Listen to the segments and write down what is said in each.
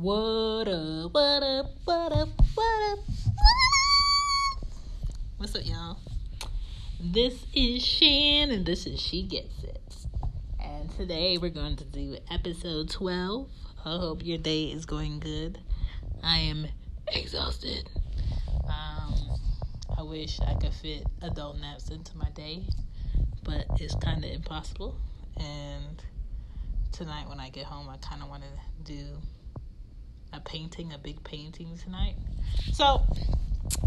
What up? What up? What up? What up? What's up, y'all? This is Shan, and this is She Gets It. And today we're going to do episode 12. I hope your day is going good. I am exhausted. Um, I wish I could fit adult naps into my day, but it's kind of impossible. And tonight, when I get home, I kind of want to do a painting, a big painting tonight. So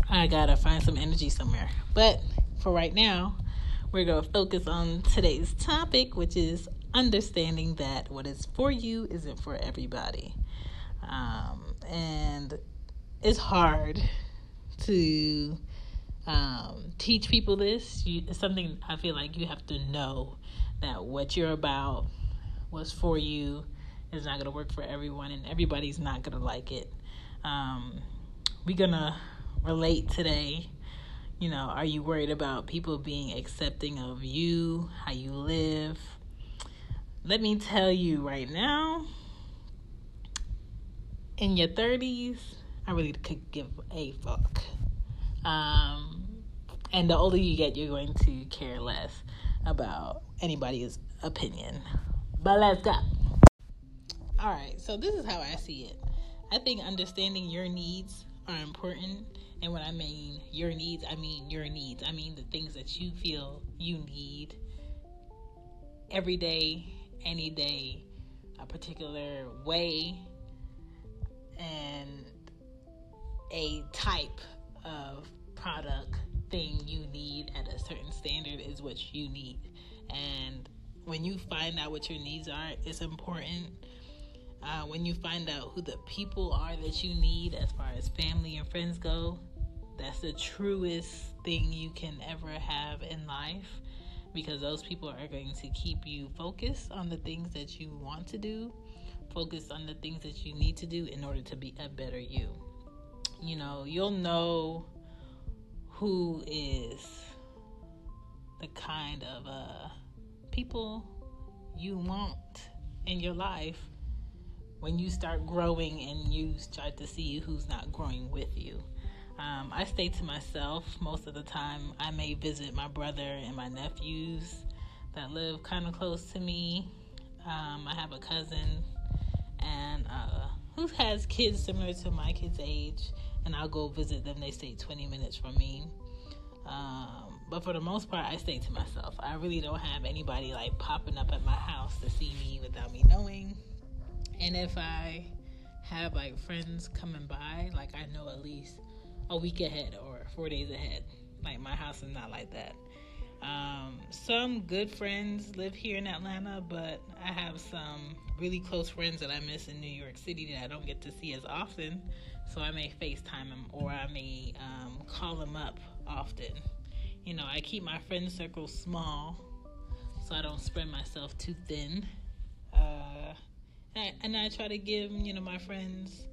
I gotta find some energy somewhere. But for right now, we're gonna focus on today's topic, which is understanding that what is for you isn't for everybody. Um, and it's hard to um, teach people this. You, it's something I feel like you have to know that what you're about, was for you, is not to work for everyone and everybody's not to like it. Um, we're to relate today. You know, are you worried about people being accepting of you, how you live? Let me tell you right now, in your 30s, I really could give a fuck. Um, and the older you get, you're going to care less about anybody's opinion. But let's go. All right, so this is how I see it. I think understanding your needs are important. And when I mean your needs, I mean your needs. I mean the things that you feel you need every day, any day, a particular way, and a type of product thing you need at a certain standard is what you need. And when you find out what your needs are, it's important uh, when you find out who the people are that you need as far as family and friends go, that's the truest thing you can ever have in life because those people are going to keep you focused on the things that you want to do, focused on the things that you need to do in order to be a better you. You know, you'll know who is the kind of uh, people you want in your life when you start growing and you start to see who's not growing with you. Um, I stay to myself most of the time. I may visit my brother and my nephews that live kind of close to me. Um, I have a cousin and uh, who has kids similar to my kids' age, and I'll go visit them. They stay 20 minutes from me. Um, but for the most part, I stay to myself. I really don't have anybody like popping up at my house to see me without me knowing. And if I have like friends coming by, like I know at least a week ahead or four days ahead. Like my house is not like that. Um, some good friends live here in Atlanta, but I have some really close friends that I miss in New York City that I don't get to see as often. So I may FaceTime them or I may um, call them up often. You know, I keep my friend circle small so I don't spread myself too thin. Uh, and I try to give you know my friends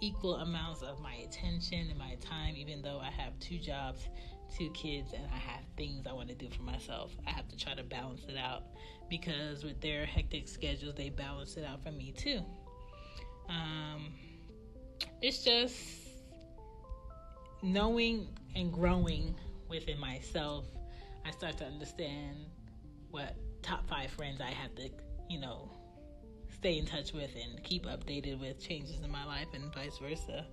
equal amounts of my attention and my time, even though I have two jobs, two kids, and I have things I want to do for myself. I have to try to balance it out because with their hectic schedules, they balance it out for me too. Um, it's just knowing and growing within myself. I start to understand what top five friends I have to, you know, stay in touch with and keep updated with changes in my life and vice versa.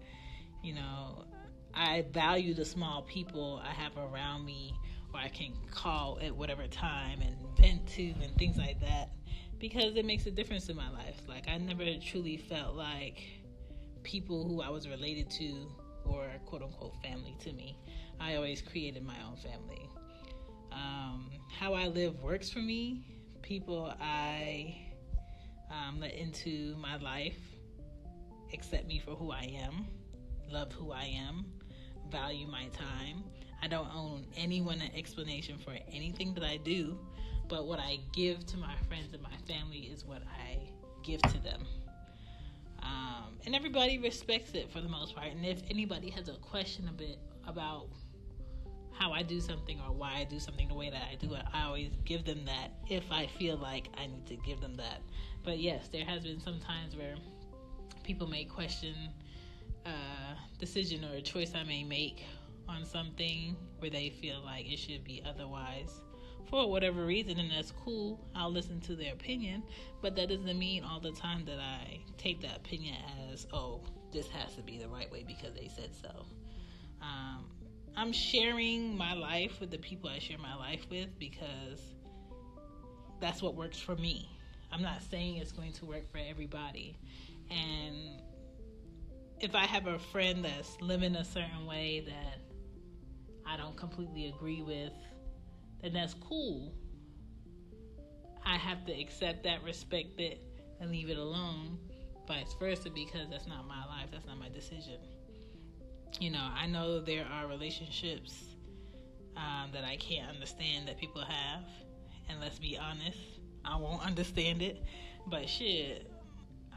You know, I value the small people I have around me or I can call at whatever time and vent to and things like that because it makes a difference in my life. Like, I never truly felt like people who I was related to or quote unquote family to me. I always created my own family. Um, how I live works for me. People I um, let into my life accept me for who I am, love who I am, value my time. I don't own anyone an explanation for anything that I do, but what I give to my friends and my family is what I give to them. Um, and everybody respects it for the most part. And if anybody has a question a bit about how I do something or why I do something the way that I do it, I always give them that if I feel like I need to give them that. But yes, there has been some times where people may question a decision or a choice I may make on something where they feel like it should be otherwise for whatever reason, and that's cool. I'll listen to their opinion, but that doesn't mean all the time that I take that opinion as, oh, this has to be the right way because they said so. Um, I'm sharing my life with the people I share my life with because that's what works for me. I'm not saying it's going to work for everybody. And if I have a friend that's living a certain way that I don't completely agree with, then that's cool. I have to accept that, respect it, and leave it alone. Vice versa, because that's not my life, that's not my decision. You know, I know there are relationships um, that I can't understand that people have, and let's be honest, I won't understand it. But shit,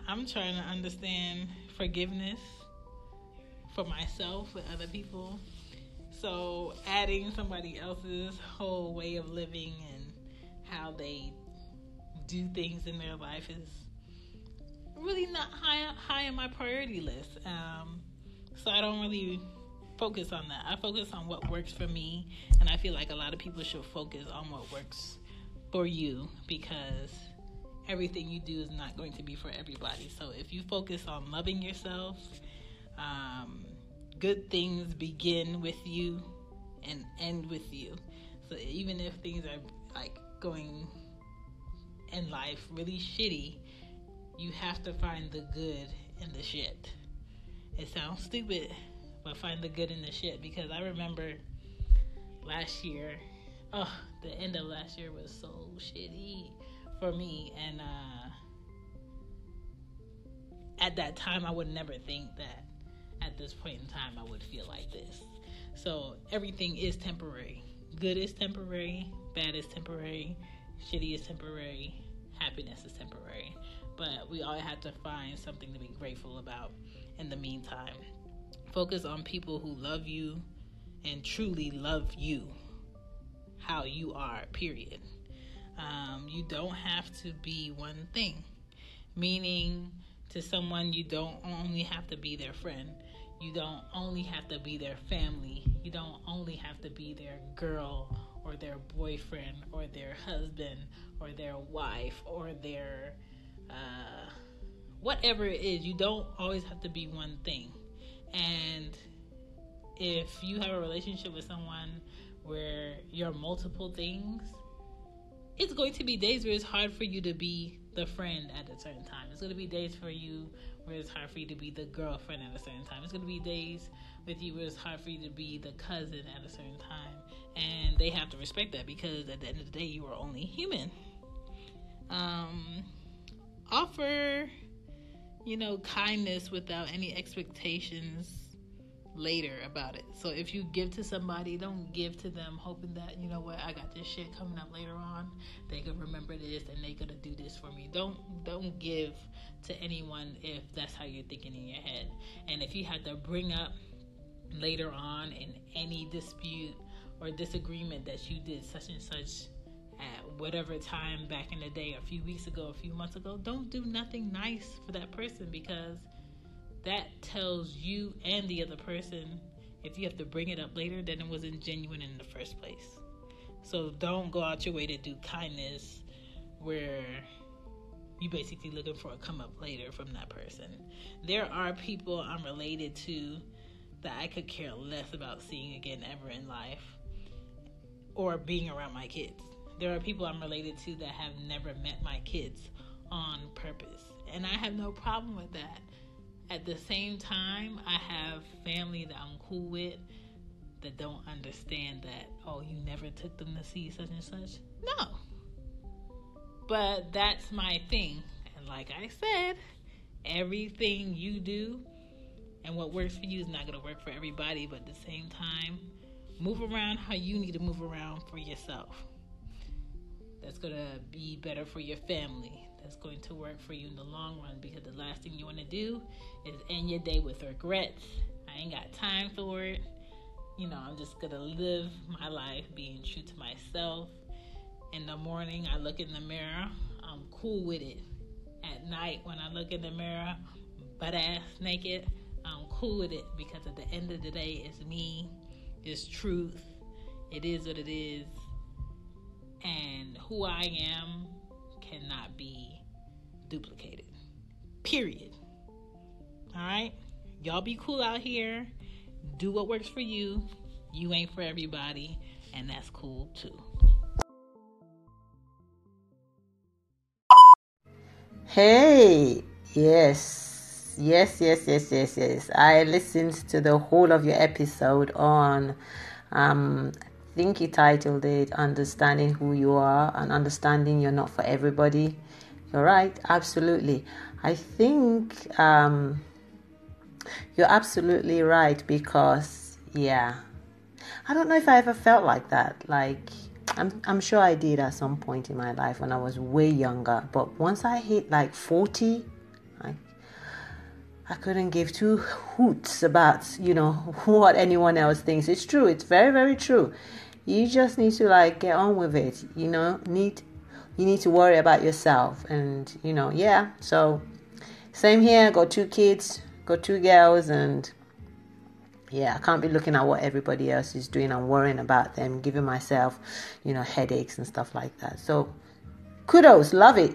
I'm trying to understand forgiveness for myself and other people so adding somebody else's whole way of living and how they do things in their life is really not high high on my priority list. Um, so I don't really focus on that. I focus on what works for me, and I feel like a lot of people should focus on what works for you because everything you do is not going to be for everybody. So if you focus on loving yourself, um, good things begin with you and end with you. So even if things are like going in life really shitty, you have to find the good in the shit. It sounds stupid, but find the good in the shit because I remember last year, oh, the end of last year was so shitty for me and uh at that time I would never think that at this point in time I would feel like this. So everything is temporary. Good is temporary, bad is temporary, shitty is temporary, happiness is temporary. But we all have to find something to be grateful about in the meantime. Focus on people who love you and truly love you how you are, period. Um, you don't have to be one thing, meaning to someone, you don't only have to be their friend. You don't only have to be their family. You don't only have to be their girl or their boyfriend or their husband or their wife or their uh, whatever it is. You don't always have to be one thing. And if you have a relationship with someone where you're multiple things, it's going to be days where it's hard for you to be the friend at a certain time. It's going to be days for you where it's hard for you to be the girlfriend at a certain time. It's going to be days with you where it's hard for you to be the cousin at a certain time. And they have to respect that because at the end of the day, you are only human. Um, offer, you know, kindness without any expectations later about it. So if you give to somebody, don't give to them hoping that, you know what, I got this shit coming up later on. They could remember this and they gonna do this for me. Don't don't give to anyone if that's how you're thinking in your head. And if you had to bring up later on in any dispute or disagreement that you did such and such whatever time back in the day, a few weeks ago, a few months ago, don't do nothing nice for that person because that tells you and the other person if you have to bring it up later then it wasn't genuine in the first place. So don't go out your way to do kindness where you basically looking for a come up later from that person. There are people i'm related to that i could care less about seeing again ever in life or being around my kids there are people i'm related to that have never met my kids on purpose and i have no problem with that at the same time, I have family that I'm cool with that don't understand that, oh, you never took them to see such and such. No. But that's my thing. And like I said, everything you do and what works for you is not going to work for everybody. But at the same time, move around how you need to move around for yourself. To be better for your family that's going to work for you in the long run because the last thing you want to do is end your day with regrets. I ain't got time for it. You know, I'm just to live my life being true to myself. In the morning, I look in the mirror, I'm cool with it. At night, when I look in the mirror, butt ass naked, I'm cool with it because at the end of the day, it's me, it's truth, it is what it is, and who I am cannot be duplicated. Period. All right? Y'all be cool out here. Do what works for you. You ain't for everybody, and that's cool too. Hey, yes, yes, yes, yes, yes, yes. I listened to the whole of your episode on, um, think you titled it Understanding Who You Are and Understanding You're Not for Everybody. You're right, absolutely. I think um, you're absolutely right because, yeah, I don't know if I ever felt like that. Like, I'm, I'm sure I did at some point in my life when I was way younger. But once I hit like 40, I, I couldn't give two hoots about, you know, what anyone else thinks. It's true. It's very, very true. You just need to like get on with it. You know, need you need to worry about yourself and you know, yeah. So same here, got two kids, got two girls and yeah, I can't be looking at what everybody else is doing and worrying about them, giving myself, you know, headaches and stuff like that. So kudos, love it.